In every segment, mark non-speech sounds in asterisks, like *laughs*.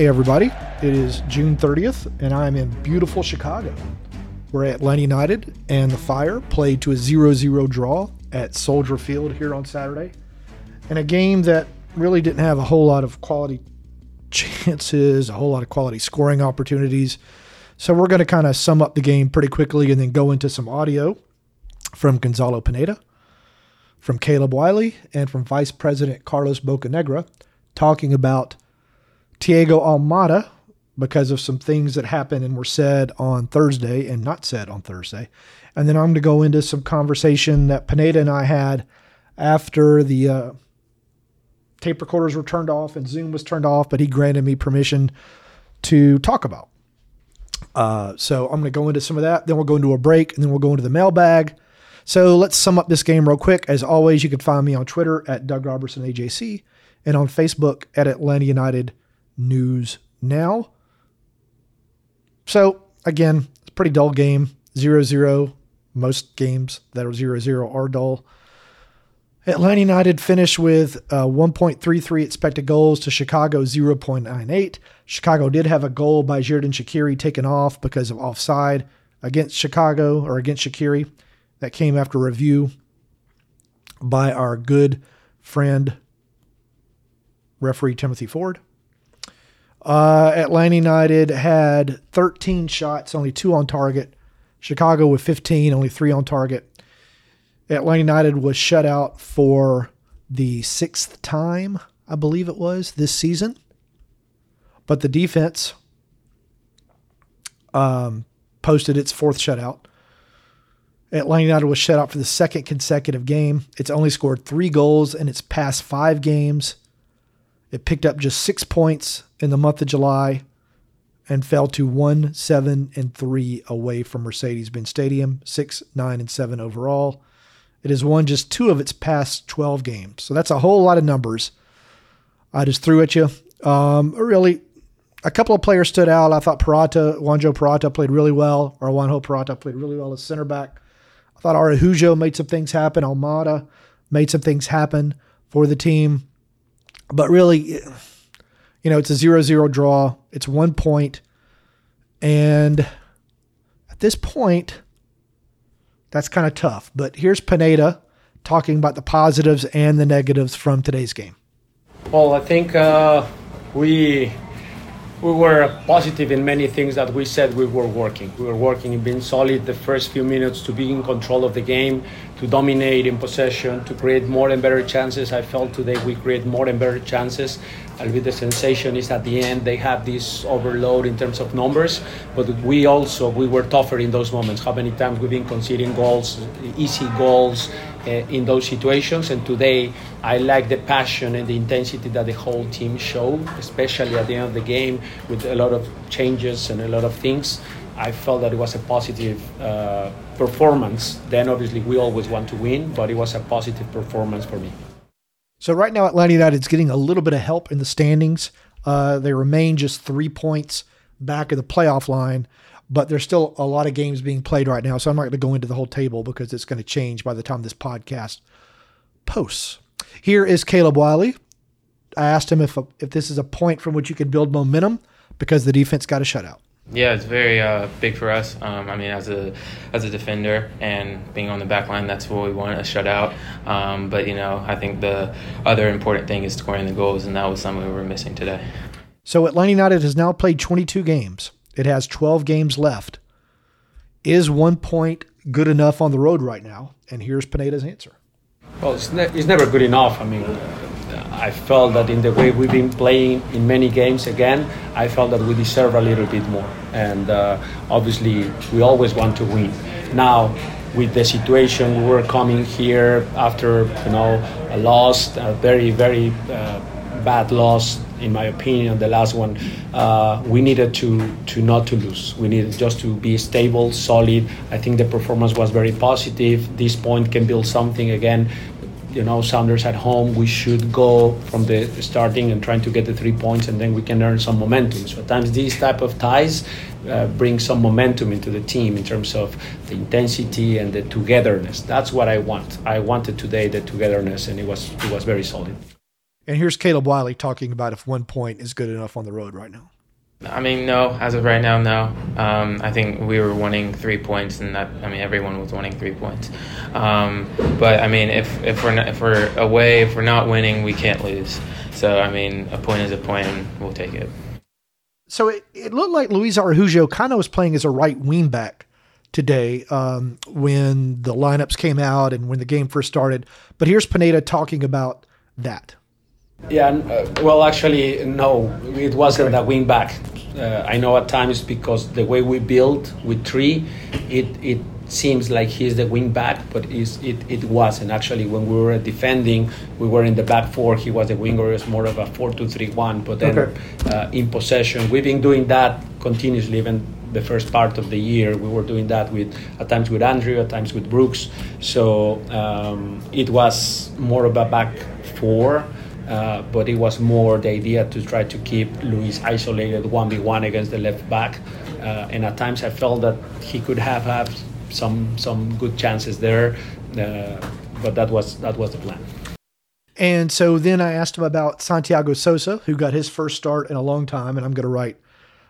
Hey, everybody. It is June 30th, and I'm in beautiful Chicago. We're at Atlanta United, and the Fire played to a 0 0 draw at Soldier Field here on Saturday. In a game that really didn't have a whole lot of quality chances, a whole lot of quality scoring opportunities. So we're going to kind of sum up the game pretty quickly and then go into some audio from Gonzalo Pineda, from Caleb Wiley, and from Vice President Carlos Bocanegra talking about Thiago Almada because of some things that happened and were said on Thursday and not said on Thursday. And then I'm going to go into some conversation that Pineda and I had after the uh, tape recorders were turned off and Zoom was turned off, but he granted me permission to talk about. Uh, so I'm going to go into some of that. Then we'll go into a break and then we'll go into the mailbag. So let's sum up this game real quick. As always, you can find me on Twitter at Doug Roberson AJC and on Facebook at Atlanta United News Now. So again, it's a pretty dull game. 0-0. Most games that are 0-0 are dull. Atlanta United finished with uh, 1.33 expected goals to Chicago 0.98. Chicago did have a goal by Xherdan Shaqiri taken off because of offside against Chicago or against Shaqiri. That came after review by our good friend referee Timothy Ford. Uh, Atlanta United had 13 shots, only two on target. Chicago with 15, only three on target. Atlanta United was shut out for the sixth time, I believe it was, this season. But the defense um, posted its fourth shutout. Atlanta United was shut out for the second consecutive game. It's only scored three goals in its past five games. It picked up just six points in the month of July and fell to one, seven, and three away from Mercedes-Benz Stadium, six, nine, and seven overall. It has won just two of its past 12 games. So that's a whole lot of numbers I just threw at you. Um, really, a couple of players stood out. I thought Purata, Juanjo Purata played really well, or Juanjo Purata played really well as center back. I thought Araujo made some things happen. Almada made some things happen for the team. But really, you know, it's a 0 0 draw. It's one. And at this point, that's kind of tough. But here's Pineda talking about the positives and the negatives from today's game. Well, I think uh, we we were positive in many things that we said we were working. We were working in being solid the first few minutes to be in control of the game, to dominate in possession, to create more and better chances. I felt today we create more and better chances. Albeit the sensation is at the end they have this overload in terms of numbers, but we also we were tougher in those moments. How many times we've been conceding goals, easy goals, uh, in those situations. And today, I like the passion and the intensity that the whole team showed, especially at the end of the game with a lot of changes and a lot of things. I felt that it was a positive uh, performance. Then, obviously, we always want to win, but it was a positive performance for me. So right now, Atlanta United's getting a little bit of help in the standings. Uh, they remain just three points back of the playoff line, but there's still a lot of games being played right now. So I'm not going to go into the whole table because it's going to change by the time this podcast posts. Here is Caleb Wiley. I asked him if if this is a point from which you can build momentum because the defense got a shutout. Yeah, it's very uh, big for us. Um, I mean, as a as a defender and being on the back line, that's what we want to shut out. Um, but you know, I think the other important thing is scoring the goals, and that was something we were missing today. So Atlanta United has now played 22 games. It has 12 games left. Is one point good enough on the road right now? And here's Pineda's answer. Well, it's, ne- it's never good enough. I mean, I felt that in the way we've been playing in many games again, I felt that we deserve a little bit more. And uh, obviously, we always want to win. Now, with the situation, we were coming here after you know a loss, a very very uh, bad loss in my opinion, the last one, uh, we needed to to not to lose. We needed just to be stable, solid. I think the performance was very positive. This point can build something again. You know, Sounders at home. We should go from the starting and trying to get the three points, and then we can earn some momentum. So at times these type of ties uh, bring some momentum into the team in terms of the intensity and the togetherness. That's what I want. I wanted today the togetherness, and it was it was very solid. And here's Caleb Wiley talking about if one point is good enough on the road right now. I mean, no. As of right now, no. Um, I think we were winning three points, and that I mean, everyone was winning three points. Um, but I mean, if if we're not, if we're away, if we're not winning, we can't lose. So I mean, a point is a point, and we'll take it. So it, it looked like Luis Araujo kind of was playing as a right wing back today um, when the lineups came out and when the game first started. But here's Pineda talking about that. Yeah, uh, well, actually, no, it wasn't a wing back. Uh, I know at times because the way we build with three, it it seems like he's the wing back, but it it wasn't. Actually, when we were defending, we were in the back four. He was the winger. It was more of a four-two-three-one. But then okay. uh, in possession, we've been doing that continuously. Even the first part of the year, we were doing that with at times with Andrew, at times with Brooks. So um, it was more of a back four. Uh, but it was more the idea to try to keep Luis isolated 1v1 against the left back. Uh, and at times I felt that he could have had some some good chances there, uh, but that was that was the plan. And so then I asked him about Santiago Sosa, who got his first start in a long time, and I'm going to write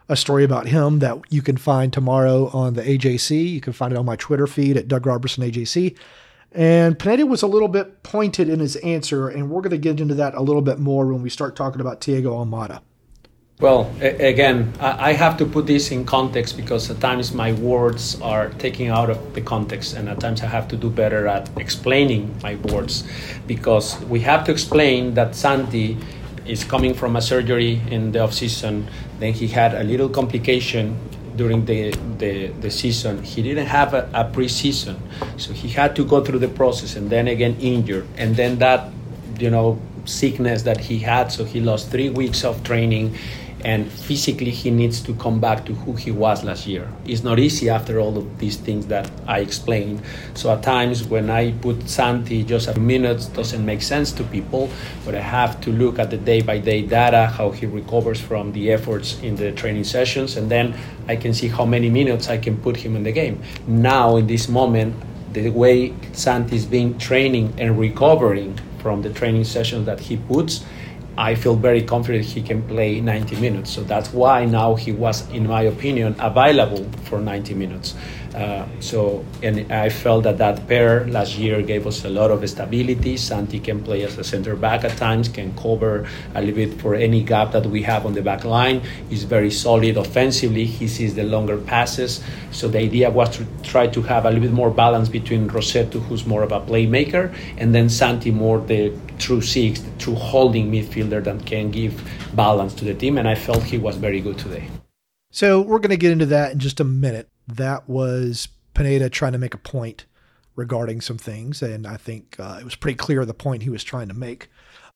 a story about him that you can find tomorrow on the AJC. You can find it on my Twitter feed at Doug Roberson AJC. And Pineda was a little bit pointed in his answer, and we're going to get into that a little bit more when we start talking about Thiago Almada. Well, a- again, I-, I have to put this in context because at times my words are taken out of the context, and at times I have to do better at explaining my words because we have to explain that Santi is coming from a surgery in the off season. Then he had a little complication during the, the, the season. He didn't have a, a preseason, so he had to go through the process and then again injured. And then that, you know, sickness that he had, so he lost three weeks of training and physically he needs to come back to who he was last year. It's not easy after all of these things that I explained. So at times when I put Santi just a few minutes doesn't make sense to people, but I have to look at the day by day data, how he recovers from the efforts in the training sessions, and then I can see how many minutes I can put him in the game. Now in this moment, the way Santi is being training and recovering from the training sessions that he puts I feel very confident he can play 90 minutes. So that's why now he was, in my opinion, available for 90 minutes. Uh, so, and I felt that that pair last year gave us a lot of stability. Santi can play as a center back at times, can cover a little bit for any gap that we have on the back line. He's very solid offensively. He sees the longer passes. So the idea was to try to have a little bit more balance between Rossetto, who's more of a playmaker, and then Santi more the true six, the true holding midfielder that can give balance to the team. And I felt he was very good today. So we're going to get into that in just a minute. That was Pineda trying to make a point regarding some things, and I think uh, it was pretty clear the point he was trying to make.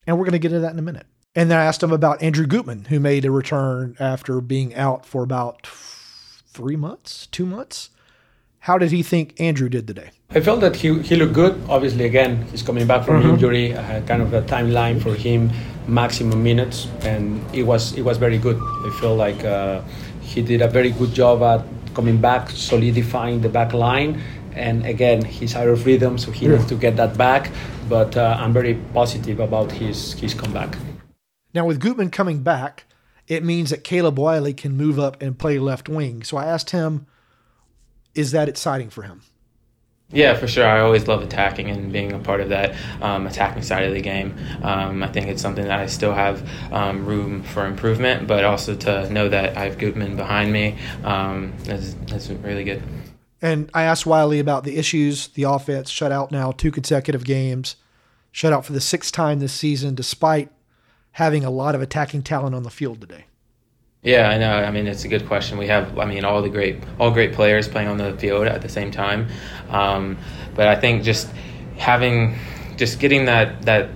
And we're going to get into that in a minute. And then I asked him about Andrew Gutman, who made a return after being out for about three months, two months. How did he think Andrew did today? I felt that he, he looked good. Obviously, again, he's coming back from mm-hmm. injury. I had kind of a timeline for him, maximum minutes, and it was it was very good. I feel like uh, he did a very good job at coming back, solidifying the back line. And again, he's out of rhythm, so he yeah. needs to get that back. But uh, I'm very positive about his his comeback. Now, with Gutman coming back, it means that Caleb Wiley can move up and play left wing. So I asked him, is that exciting for him? Yeah, for sure. I always love attacking and being a part of that um, attacking side of the game. Um, I think it's something that I still have um, room for improvement, but also to know that I have Gutman behind me um, is, is really good. And I asked Wiley about the issues the offense shut out now two consecutive games, shut out for the sixth time this season, despite having a lot of attacking talent on the field today. Yeah, I know. I mean, it's a good question. We have, I mean, all the great, all great players playing on the field at the same time. Um, but I think just having, just getting that that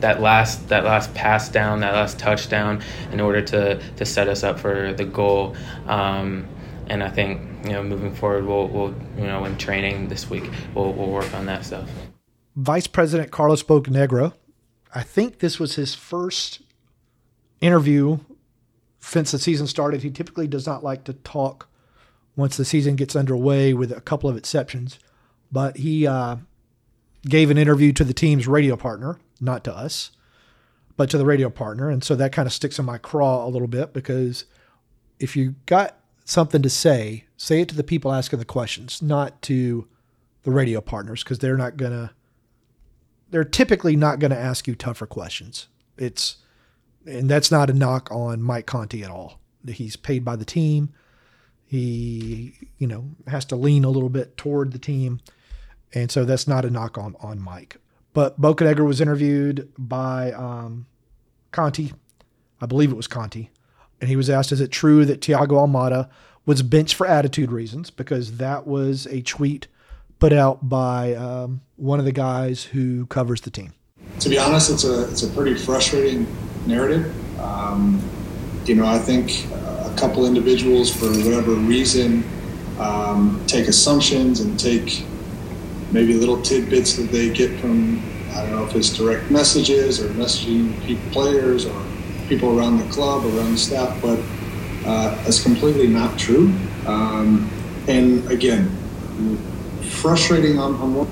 that last that last pass down, that last touchdown, in order to to set us up for the goal. Um, and I think you know, moving forward, we'll we'll you know, in training this week, we'll we'll work on that stuff. Vice President Carlos Bocanegra, I think this was his first interview since the season started, he typically does not like to talk once the season gets underway, with a couple of exceptions. But he uh, gave an interview to the team's radio partner, not to us, but to the radio partner. And so that kind of sticks in my craw a little bit because if you got something to say, say it to the people asking the questions, not to the radio partners, because they're not going to, they're typically not going to ask you tougher questions. It's, and that's not a knock on Mike Conti at all. He's paid by the team. He, you know, has to lean a little bit toward the team. And so that's not a knock on, on Mike. But Bocanegra was interviewed by um, Conti. I believe it was Conti. And he was asked, is it true that Thiago Almada was benched for attitude reasons? Because that was a tweet put out by um, one of the guys who covers the team. To be honest, it's a, it's a pretty frustrating narrative. Um, you know, I think a couple individuals, for whatever reason, um, take assumptions and take maybe little tidbits that they get from, I don't know if it's direct messages or messaging people, players or people around the club, around the staff, but uh, it's completely not true. Um, and again, frustrating on, on one,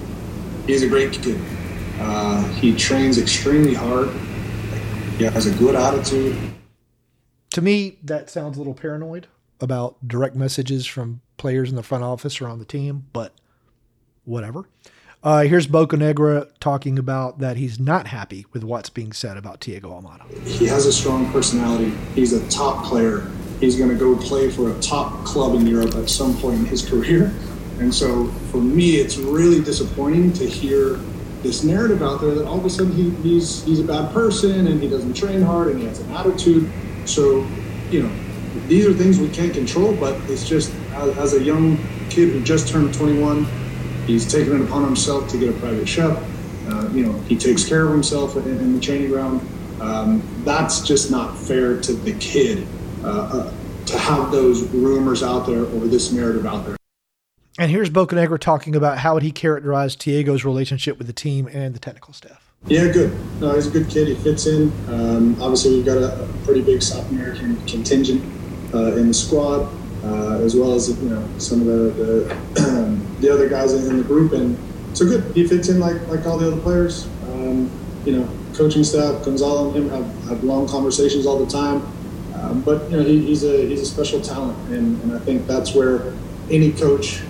he's a great kid. Uh, he trains extremely hard. He has a good attitude. To me, that sounds a little paranoid about direct messages from players in the front office or on the team, but whatever. Uh, here's Bocanegra talking about that he's not happy with what's being said about Thiago Almada. He has a strong personality. He's a top player. He's going to go play for a top club in Europe at some point in his *laughs* career. And so for me, it's really disappointing to hear this narrative out there that all of a sudden he, he's he's a bad person and he doesn't train hard and he has an attitude. So, you know, these are things we can't control, but it's just as, as a young kid who just turned 21, he's taken it upon himself to get a private chef. Uh, you know, he takes care of himself in, in the training ground. Um, that's just not fair to the kid uh, uh, to have those rumors out there or this narrative out there. And here's Bocanegra talking about how would he characterize Thiago's relationship with the team and the technical staff. Yeah, good. No, he's a good kid. He fits in. Um, obviously, we've got a, a, pretty big South American contingent uh, in the squad, uh, as well as you know some of the the, *clears throat* the, other guys in the group. And so good. He fits in like like all the other players. Um, you know, coaching staff, Gonzalo and him have, have long conversations all the time. Um, but you know, he, he's a he's a special talent, and, and I think that's where any coach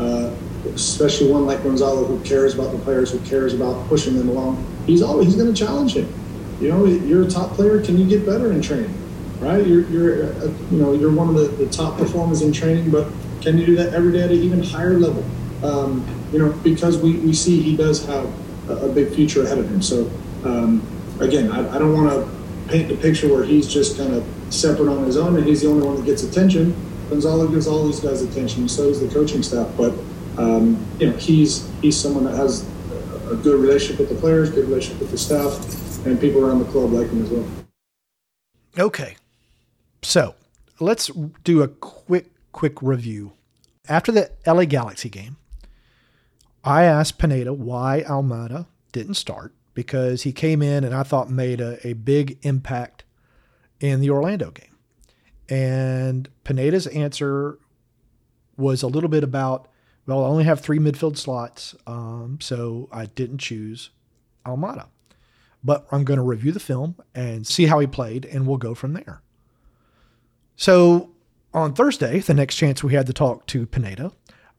uh, especially one like Gonzalo who cares about the players, who cares about pushing them along. He's always he's going to challenge him. You know, you're a top player. Can you get better in training? Right? You're, you're uh, you know you're one of the, the top performers in training, but can you do that every day at an even higher level? Um, you know, because we, we see he does have a, a big future ahead of him. So um, again, I, I don't want to paint the picture where he's just kind of separate on his own and he's the only one that gets attention Gonzalo gives all these guys attention. So does the coaching staff. But um, you know, he's he's someone that has a good relationship with the players, good relationship with the staff, and people around the club like him as well. Okay, so let's do a quick quick review. After the LA Galaxy game, I asked Pineda why Almada didn't start because he came in and I thought made a, a big impact in the Orlando game. And Pineda's answer was a little bit about, well, I only have three midfield slots, um, so I didn't choose Almada. But I'm going to review the film and see how he played, and we'll go from there. So on Thursday, the next chance we had to talk to Pineda,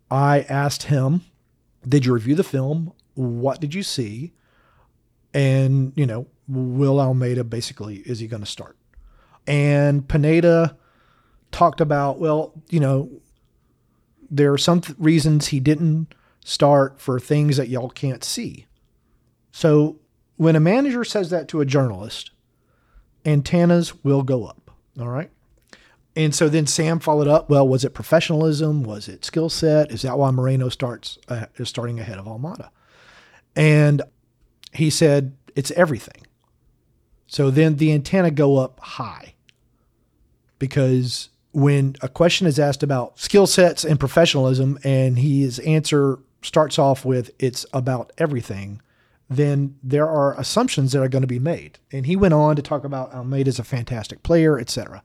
I asked him, Did you review the film? What did you see? And, you know, will Almada basically, is he going to start? And Pineda talked about, well, you know, there are some th- reasons he didn't start for things that y'all can't see. So when a manager says that to a journalist, antennas will go up. All right. And so then Sam followed up. Well, was it professionalism? Was it skill set? Is that why Moreno starts uh, is starting ahead of Almada? And he said it's everything. So then the antenna go up high because when a question is asked about skill sets and professionalism, and his answer starts off with it's about everything, then there are assumptions that are going to be made. And he went on to talk about Almada is a fantastic player, etc.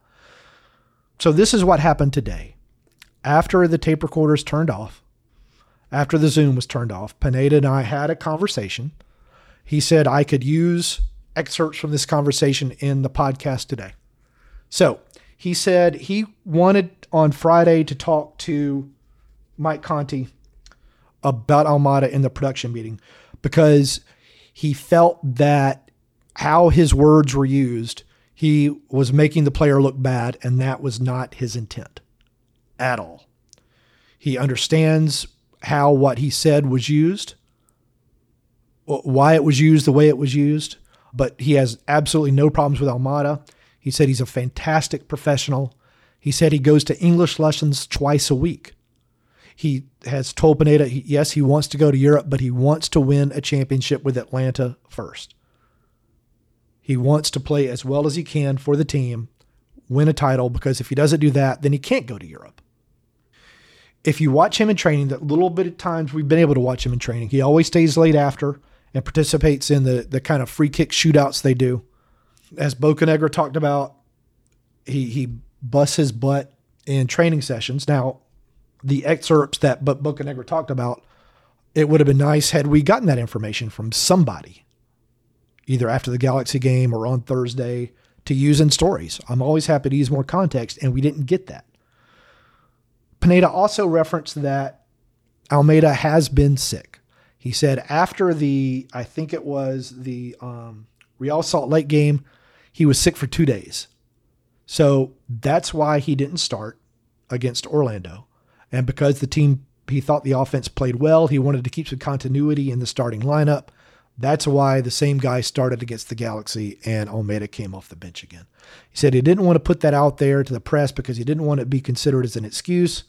So this is what happened today. After the tape recorders turned off, after the Zoom was turned off, Pineda and I had a conversation. He said I could use excerpts from this conversation in the podcast today. So he said he wanted on Friday to talk to Mike Conti about Almada in the production meeting because he felt that how his words were used, he was making the player look bad, and that was not his intent at all. He understands how what he said was used, why it was used the way it was used, but he has absolutely no problems with Almada. He said he's a fantastic professional. He said he goes to English lessons twice a week. He has told Pineda, yes, he wants to go to Europe, but he wants to win a championship with Atlanta first. He wants to play as well as he can for the team, win a title, because if he doesn't do that, then he can't go to Europe. If you watch him in training, that little bit of times we've been able to watch him in training, he always stays late after and participates in the, the kind of free kick shootouts they do. As Bocanegra talked about, he, he busts his butt in training sessions. Now, the excerpts that but Bocanegra talked about, it would have been nice had we gotten that information from somebody, either after the Galaxy game or on Thursday, to use in stories. I'm always happy to use more context, and we didn't get that. Pineda also referenced that Almada has been sick. He said after the, I think it was the um, Real Salt Lake game, he was sick for two days. So that's why he didn't start against Orlando. And because the team, he thought the offense played well, he wanted to keep some continuity in the starting lineup. That's why the same guy started against the Galaxy and Almada came off the bench again. He said he didn't want to put that out there to the press because he didn't want it to be considered as an excuse.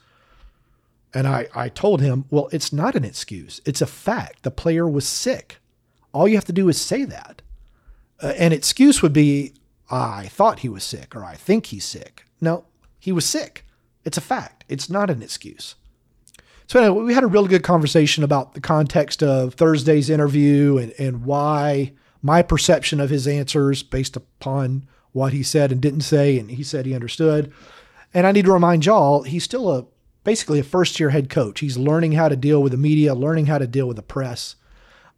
And I, I told him, well, it's not an excuse. It's a fact. The player was sick. All you have to do is say that. Uh, an excuse would be, I thought he was sick or I think he's sick. No, he was sick. It's a fact. It's not an excuse. So anyway, we had a really good conversation about the context of Thursday's interview and, and why my perception of his answers based upon what he said and didn't say, and he said he understood. And I need to remind y'all, he's still a basically a first year head coach. He's learning how to deal with the media, learning how to deal with the press.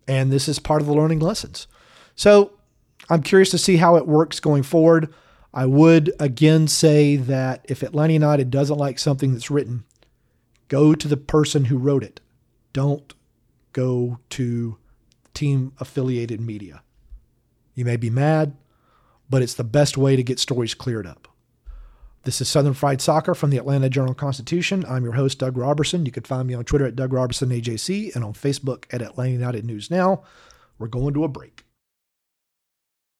And this is part of the learning lessons. So I'm curious to see how it works going forward. I would again say that if Atlanta United doesn't like something that's written, go to the person who wrote it. Don't go to team affiliated media. You may be mad, but it's the best way to get stories cleared up. This is Southern Fried Soccer from the Atlanta Journal Constitution. I'm your host, Doug Roberson. You can find me on Twitter at Doug Roberson AJC and on Facebook at Atlanta United News Now. We're going to a break.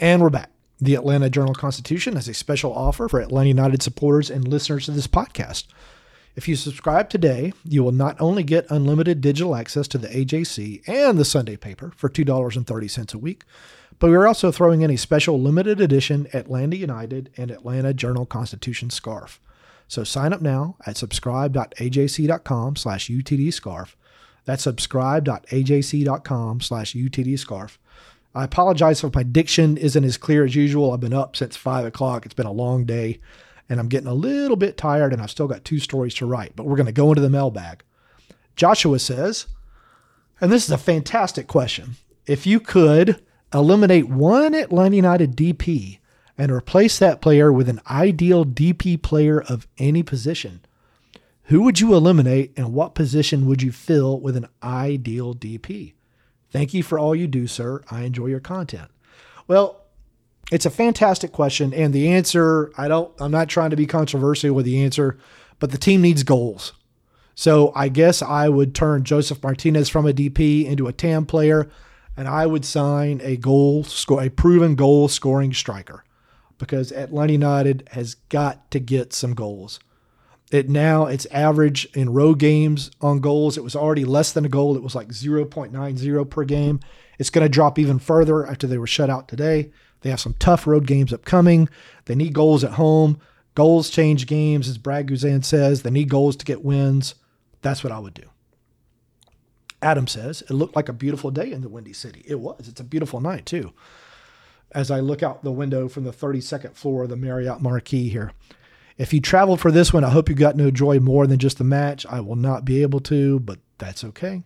And we're back. The Atlanta Journal Constitution has a special offer for Atlanta United supporters and listeners to this podcast. If you subscribe today, you will not only get unlimited digital access to the AJC and the Sunday paper for $2.30 a week, but we're also throwing in a special limited edition Atlanta United and Atlanta Journal Constitution scarf. So sign up now at subscribe.ajc.com slash utdscarf. That's subscribe.ajc.com slash utdscarf. I apologize if my diction isn't as clear as usual. I've been up since five o'clock. It's been a long day and I'm getting a little bit tired and I've still got two stories to write, but we're going to go into the mailbag. Joshua says, and this is a fantastic question. If you could eliminate one Atlanta United DP and replace that player with an ideal DP player of any position, who would you eliminate and what position would you fill with an ideal DP? Thank you for all you do, sir. I enjoy your content. Well, it's a fantastic question. And the answer, I don't, I'm not trying to be controversial with the answer, but the team needs goals. So I guess I would turn Josef Martinez from a DP into a TAM player, and I would sign a goal, score, a proven goal scoring striker because Atlanta United has got to get some goals. It now it's average in road games on goals. It was already less than a goal. It was like 0.90 per game. It's going to drop even further after they were shut out today. They have some tough road games upcoming. They need goals at home. Goals change games, as Brad Guzan says. They need goals to get wins. That's what I would do. Adam says, it looked like a beautiful day in the Windy City. It was. It's a beautiful night, too. As I look out the window from the 32nd floor of the Marriott Marquis here. If you traveled for this one, I hope you got to enjoy more than just the match. I will not be able to, but that's okay.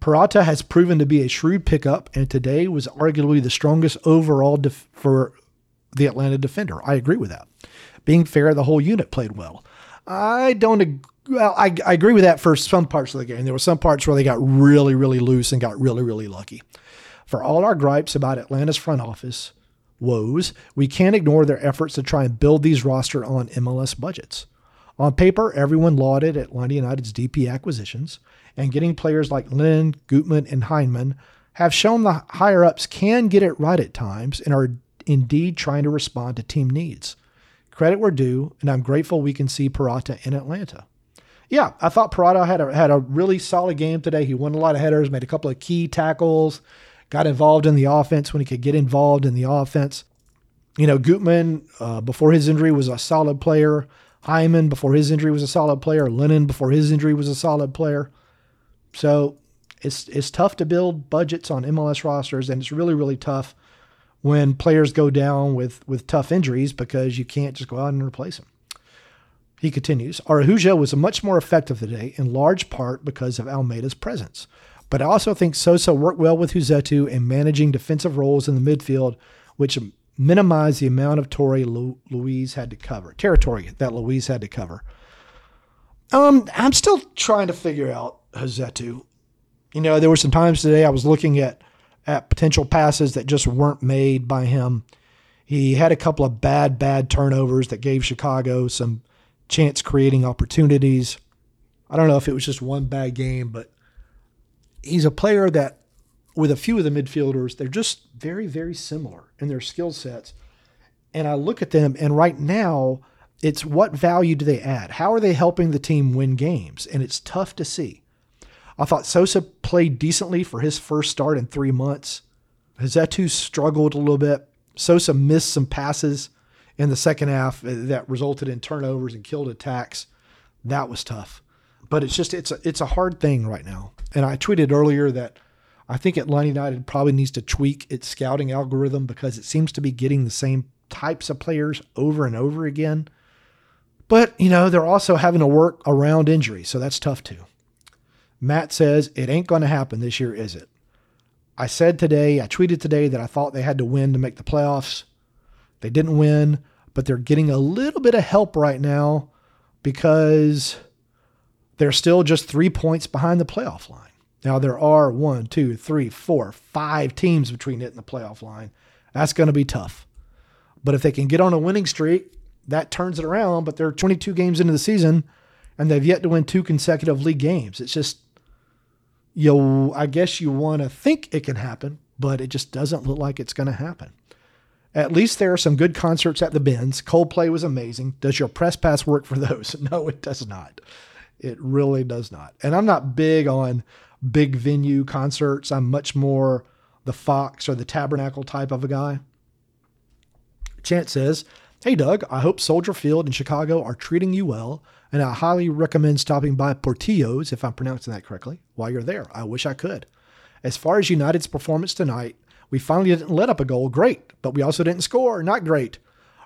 Purata has proven to be a shrewd pickup, and today was arguably the strongest overall def- for the Atlanta defender. I agree with that. Being fair, the whole unit played well. I don't. Ag- well, I, I agree with that for some parts of the game. There were some parts where they got really, really loose and got really, really lucky. For all our gripes about Atlanta's front office, woes, we can't ignore their efforts to try and build these roster on MLS budgets. On paper, everyone lauded Atlanta United's DP acquisitions, and getting players like Lynn, Gutman, and Hyndman have shown the higher ups can get it right at times and are indeed trying to respond to team needs. Credit where due, and I'm grateful we can see Purata in Atlanta. Yeah, I thought Purata had a, had a really solid game today. He won a lot of headers, made a couple of key tackles, got involved in the offense when he could get involved in the offense. You know, Gutman, uh, before his injury, was a solid player. Hyndman, before his injury, was a solid player. Lennon, before his injury, was a solid player. So it's it's tough to build budgets on MLS rosters, and it's really really tough when players go down with with tough injuries because you can't just go out and replace them. He continues, Araujo was much more effective today, in large part because of Almada's presence. But I also think Sosa worked well with Rossetto in managing defensive roles in the midfield, which minimized the amount of Torrey Luis had to cover, territory that Luis had to cover. Um, I'm still trying to figure out Rossetto. You know, there were some times today I was looking at at potential passes that just weren't made by him. He had a couple of bad, bad turnovers that gave Chicago some chance creating opportunities. I don't know if it was just one bad game, but he's a player that, with a few of the midfielders, they're just very, very similar in their skill sets. And I look at them, and right now, it's what value do they add? How are they helping the team win games? And it's tough to see. I thought Sosa played decently for his first start in three months. Rossetto struggled a little bit. Sosa missed some passes in the second half that resulted in turnovers and killed attacks. That was tough. But it's just it's a, it's a hard thing right now. And I tweeted earlier that I think Atlanta United probably needs to tweak its scouting algorithm because it seems to be getting the same types of players over and over again. But, you know, they're also having to work around injury, so that's tough too. Matt says, It ain't going to happen this year, is it? I said today, I tweeted today that I thought they had to win to make the playoffs. They didn't win, but they're getting a little bit of help right now because they're still just three points behind the playoff line. Now, there are one, two, three, four, five teams between it and the playoff line. That's going to be tough. But if they can get on a winning streak, that turns it around. But they're 22 games into the season and they've yet to win two consecutive league games. It's just, you I guess you want to think it can happen, but it just doesn't look like it's going to happen. At least there are some good concerts at the Benz. Coldplay was amazing. Does your press pass work for those? *laughs* No, it does not. It really does not. And I'm not big on big venue concerts. I'm much more the Fox or the Tabernacle type of a guy. Chance says, Hey, Doug, I hope Soldier Field and Chicago are treating you well, and I highly recommend stopping by Portillo's, if I'm pronouncing that correctly, while you're there. I wish I could. As far as United's performance tonight, we finally didn't let up a goal, great, but we also didn't score, not great.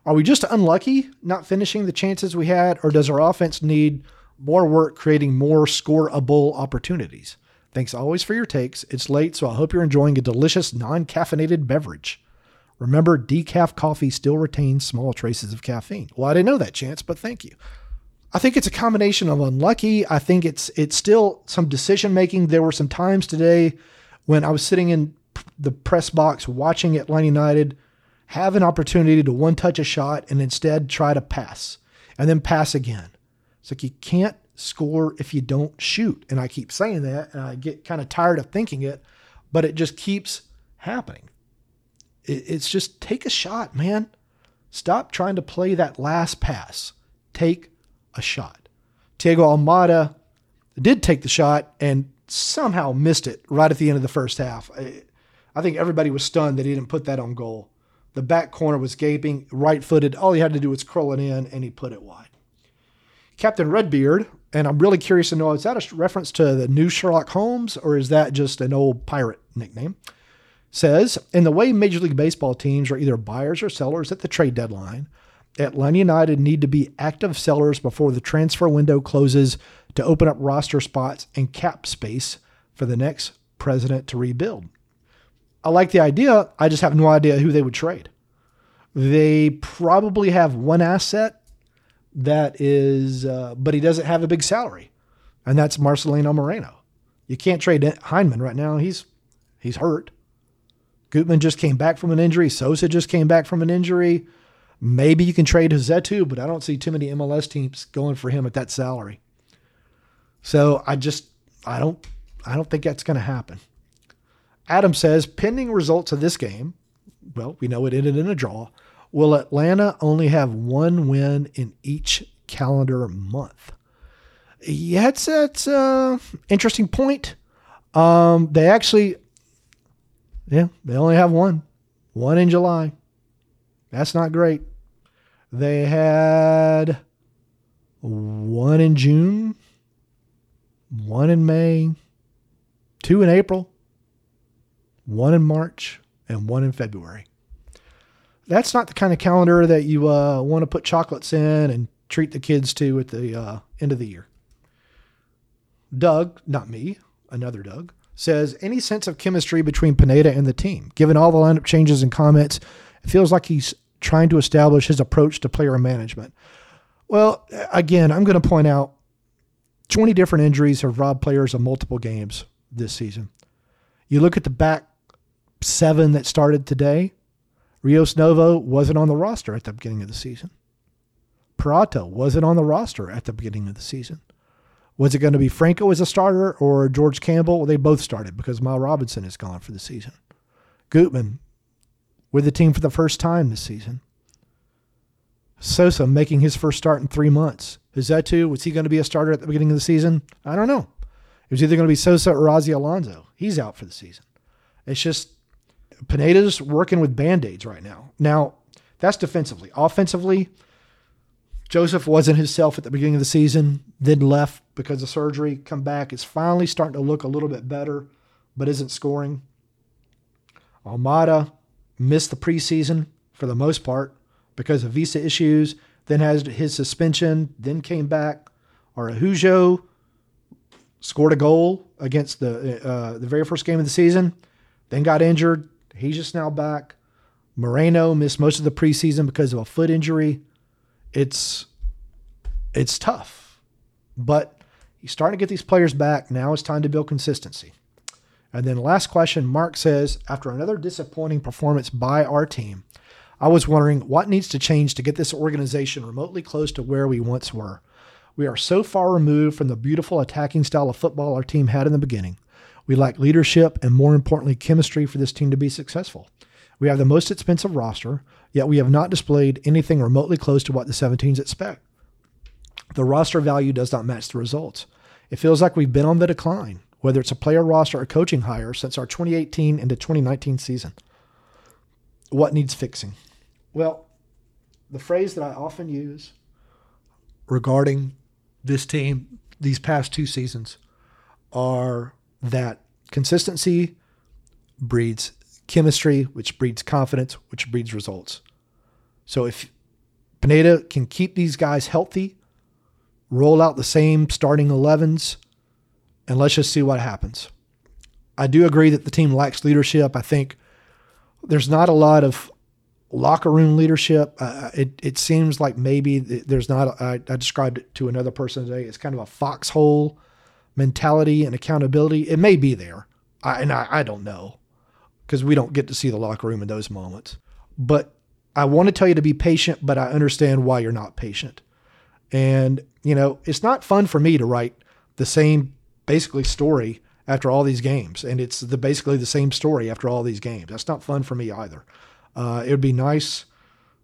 Are we just unlucky not finishing the chances we had, or does our offense need more work creating more scoreable opportunities? Thanks always for your takes. It's late, so I hope you're enjoying a delicious non caffeinated beverage. Remember, decaf coffee still retains small traces of caffeine. Well, I didn't know that, Chance, but thank you. I think it's a combination of unlucky. I think it's it's still some decision making. There were some times today when I was sitting in the press box watching Atlanta United have an opportunity to one touch a shot and instead try to pass and then pass again. It's like you can't score if you don't shoot. And I keep saying that and I get kind of tired of thinking it, but it just keeps happening. It's just take a shot, man. Stop trying to play that last pass. Take a shot. Thiago Almada did take the shot and somehow missed it right at the end of the first half. I think everybody was stunned that he didn't put that on goal. The back corner was gaping, right footed. All he had to do was curl it in, and he put it wide. Captain Redbeard, and I'm really curious to know is that a reference to the new Sherlock Holmes, or is that just an old pirate nickname? Says, in the way Major League Baseball teams are either buyers or sellers at the trade deadline, Atlanta United need to be active sellers before the transfer window closes to open up roster spots and cap space for the next president to rebuild. I like the idea. I just have no idea who they would trade. They probably have one asset that is, uh, but he doesn't have a big salary, and that's Marcelino Moreno. You can't trade Hyndman right now. He's he's hurt. Gutman just came back from an injury. Sosa just came back from an injury. Maybe you can trade Rossetto, but I don't see too many MLS teams going for him at that salary. So I just I don't I don't think that's going to happen. Adam says, pending results of this game, well, we know it ended in a draw. Will Atlanta only have one win in each calendar month? Yeah, it's that's a interesting point. Um, they actually, yeah, they only have one, one in July. That's not great. They had one in June, one in May, two in April, one in March, and one in February. That's not the kind of calendar that you uh, want to put chocolates in and treat the kids to at the uh, end of the year. Doug, not me, another Doug, says any sense of chemistry between Pineda and the team? Given all the lineup changes and comments, it feels like he's trying to establish his approach to player management. Well, again, I'm going to point out 20 different injuries have robbed players of multiple games this season. You look at the back seven that started today, Rios Novo wasn't on the roster at the beginning of the season. Purata wasn't on the roster at the beginning of the season. Was it going to be Franco as a starter or George Campbell? Well, they both started because Miles Robinson is gone for the season. Gutman with the team for the first time this season. Sosa making his first start in three months. Rossetto, was he going to be a starter at the beginning of the season? I don't know. It was either going to be Sosa or Ozzie Alonso. He's out for the season. It's just Pineda's working with band aids right now. Now, that's defensively. Offensively, Josef wasn't himself at the beginning of the season, then left because of surgery, come back. It's finally starting to look a little bit better, but isn't scoring. Almada missed the preseason for the most part because of visa issues, then has his suspension, then came back. Araujo scored a goal against the uh, the very first game of the season, then got injured. He's just now back. Moreno missed most of the preseason because of a foot injury. It's it's tough. But he's starting to get these players back. Now it's time to build consistency. And then last question, Mark says, after another disappointing performance by our team, I was wondering what needs to change to get this organization remotely close to where we once were. We are so far removed from the beautiful attacking style of football our team had in the beginning. We lack leadership and, more importantly, chemistry for this team to be successful. We have the most expensive roster, yet we have not displayed anything remotely close to what the 17s expect. The roster value does not match the results. It feels like we've been on the decline, whether it's a player roster or coaching hire, since our 2018 into 2019 season. What needs fixing? Well, the phrase that I often use regarding this team these past two seasons are that consistency breeds chemistry, which breeds confidence, which breeds results. So if Pineda can keep these guys healthy, roll out the same starting 11s, and let's just see what happens. I do agree that the team lacks leadership. I think there's not a lot of locker room leadership. Uh, it it seems like maybe there's not. I described it to another person today. It's kind of a foxhole mentality and accountability. It may be there, I, and I, I don't know because we don't get to see the locker room in those moments. But I want to tell you to be patient, but I understand why you're not patient. And you know, it's not fun for me to write the same basically story after all these games, and it's the basically the same story after all these games. That's not fun for me either. Uh, it would be nice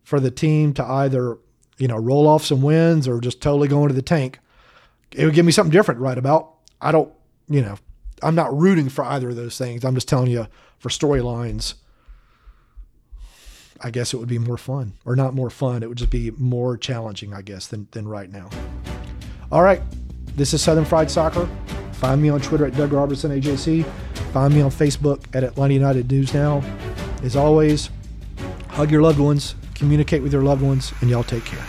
for the team to either, you know, roll off some wins or just totally go into the tank. It would give me something different write about. I don't, you know, I'm not rooting for either of those things. I'm just telling you for storylines. I guess it would be more fun, or not more fun. It would just be more challenging, I guess, than than right now. All right, this is Southern Fried Soccer. Find me on Twitter at Doug Roberson AJC. Find me on Facebook at Atlanta United News Now. As always, hug your loved ones, communicate with your loved ones, and y'all take care.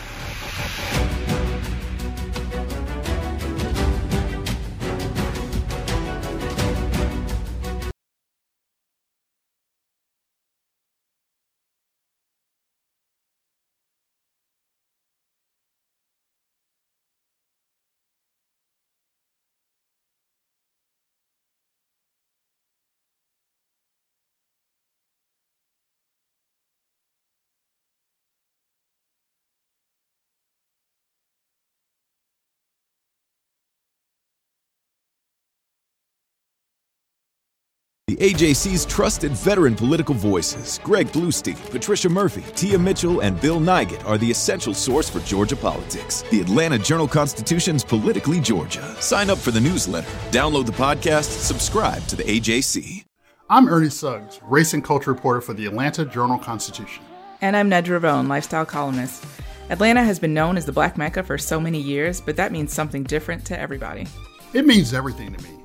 AJC's trusted veteran political voices, Greg Bluestein, Patricia Murphy, Tia Mitchell, and Bill Nigut, are the essential source for Georgia politics. The Atlanta Journal Constitution's Politically Georgia. Sign up for the newsletter, download the podcast, subscribe to the AJC. I'm Ernie Suggs, race and culture reporter for the Atlanta Journal Constitution. And I'm Nedra Rhone, lifestyle columnist. Atlanta has been known as the Black Mecca for so many years, but that means something different to everybody. It means everything to me.